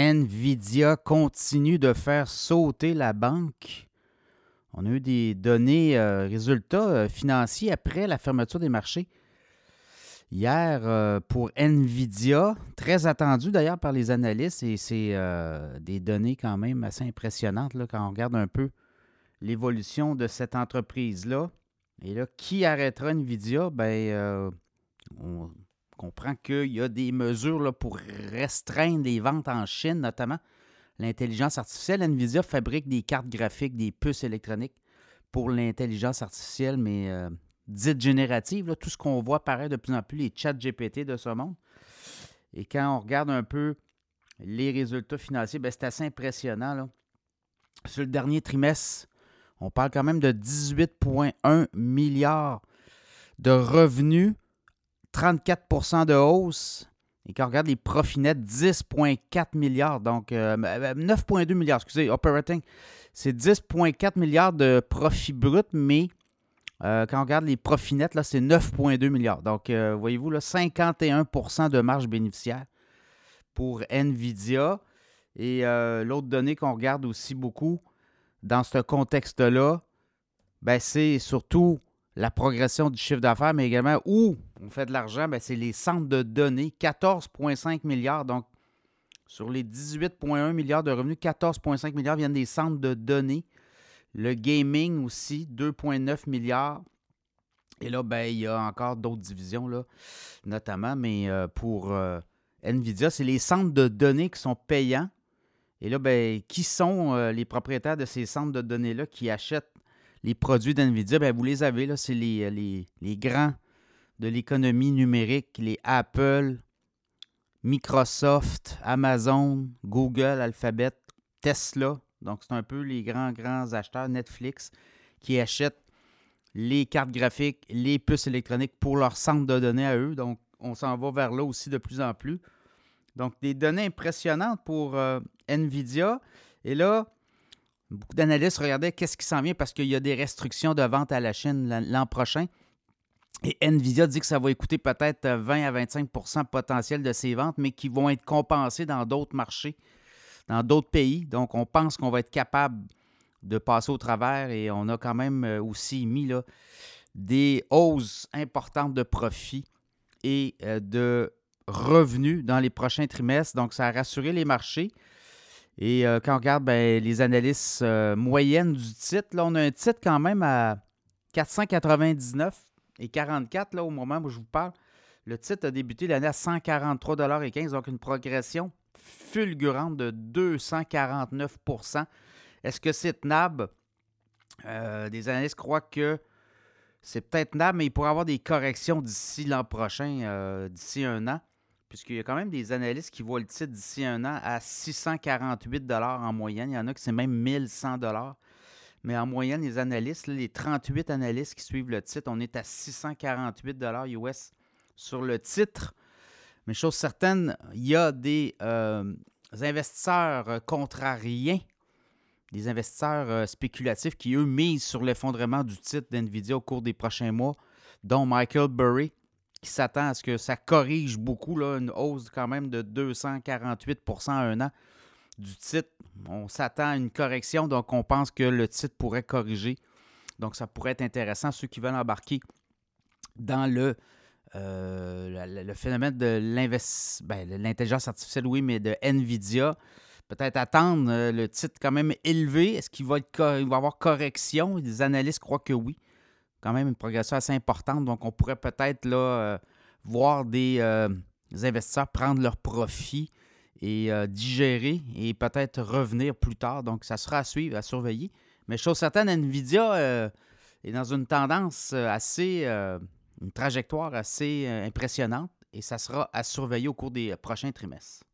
Nvidia continue de faire sauter la banque. On a eu des données, euh, résultats euh, financiers après la fermeture des marchés. Hier, euh, pour Nvidia, très attendu d'ailleurs par les analystes, et c'est des données quand même assez impressionnantes quand on regarde un peu l'évolution de cette entreprise-là. Et là, qui arrêtera Nvidia? On comprend qu'il y a des mesures là, pour restreindre les ventes en Chine, notamment l'intelligence artificielle. Nvidia fabrique des cartes graphiques, des puces électroniques pour l'intelligence artificielle, mais euh, dite générative. tout ce qu'on voit apparaître de plus en plus, les chats GPT de ce monde. Et quand on regarde un peu les résultats financiers, ben, c'est assez impressionnant. Sur le dernier trimestre, on parle quand même de 18,1 milliards de revenus 34% de hausse. Et quand on regarde les profits nets, 10,4 milliards. Donc, 9,2 euh, euh, milliards, excusez, operating. C'est 10,4 milliards de profits bruts, mais euh, quand on regarde les profits nets, là, c'est 9,2 milliards. Donc, voyez-vous, là, 51% de marge bénéficiaire pour NVIDIA. Et l'autre donnée qu'on regarde aussi beaucoup dans ce contexte-là, ben, c'est surtout la progression du chiffre d'affaires, mais également où on fait de l'argent, ben, c'est les centres de données, 14,5 milliards. Donc, sur les 18,1 milliards de revenus, 14,5 milliards viennent des centres de données. Le gaming aussi, 2,9 milliards. Et là, ben, il y a encore d'autres divisions, là, notamment, mais euh, pour euh, NVIDIA, c'est les centres de données qui sont payants. Et là, ben, qui sont euh, les propriétaires de ces centres de données-là qui achètent les produits d'NVIDIA, ben, vous les avez, là, c'est les, les, grands de l'économie numérique, les Apple, Microsoft, Amazon, Google, Alphabet, Tesla. Donc, c'est un peu les grands, grands acheteurs, Netflix, qui achètent les cartes graphiques, les puces électroniques pour leur centre de données à eux. Donc, on s'en va vers là aussi de plus en plus. Donc, des données impressionnantes pour euh, NVIDIA. Et là, Beaucoup d'analystes regardaient qu'est-ce qui s'en vient parce qu'il y a des restrictions de vente à la Chine l'an prochain. Et Nvidia dit que ça va écouter peut-être 20 à 25% potentiel de ses ventes, mais qui vont être compensées dans d'autres marchés, dans d'autres pays. Donc, on pense qu'on va être capable de passer au travers et on a quand même euh, aussi mis là, des hausses importantes de profits et euh, de revenus dans les prochains trimestres. Donc, ça a rassuré les marchés. Et euh, quand on regarde ben, les analyses euh, moyennes du titre, là, on a un titre quand même à 499 et 44 là, au moment où je vous parle. Le titre a débuté l'année à 143,15 donc une progression fulgurante de 249% Est-ce que c'est tenable? Euh, des analystes croient que c'est peut-être tenable, mais il pourrait avoir des corrections d'ici l'an prochain, d'ici un an puisqu'il y a quand même des analystes qui voient le titre d'ici un an à 648 en moyenne. Il y en a qui c'est même 1100 Mais en moyenne, les analystes, les 38 analystes qui suivent le titre, on est à 648 US sur le titre. Mais chose certaine, il y a des euh, investisseurs contrariens, des investisseurs euh, spéculatifs qui, eux, misent sur l'effondrement du titre d'NVIDIA au cours des prochains mois, dont Michael Burry, qui s'attend à ce que ça corrige beaucoup, une hausse quand même de 248% à un an du titre. On s'attend à une correction, donc on pense que le titre pourrait corriger. Donc ça pourrait être intéressant, ceux qui veulent embarquer dans le, euh, le, phénomène de ben, l'intelligence artificielle, oui, mais de NVIDIA. Peut-être attendre euh, le titre quand même élevé. Est-ce qu'il va, avoir correction? Les analystes croient que oui quand même une progression assez importante. Donc, on pourrait peut-être euh, voir euh, des, investisseurs prendre leurs profits et euh, digérer et peut-être revenir plus tard. Donc, ça sera à suivre, à surveiller. Mais chose certaine, Nvidia est dans une tendance assez, une trajectoire assez impressionnante et ça sera à surveiller au cours des prochains trimestres.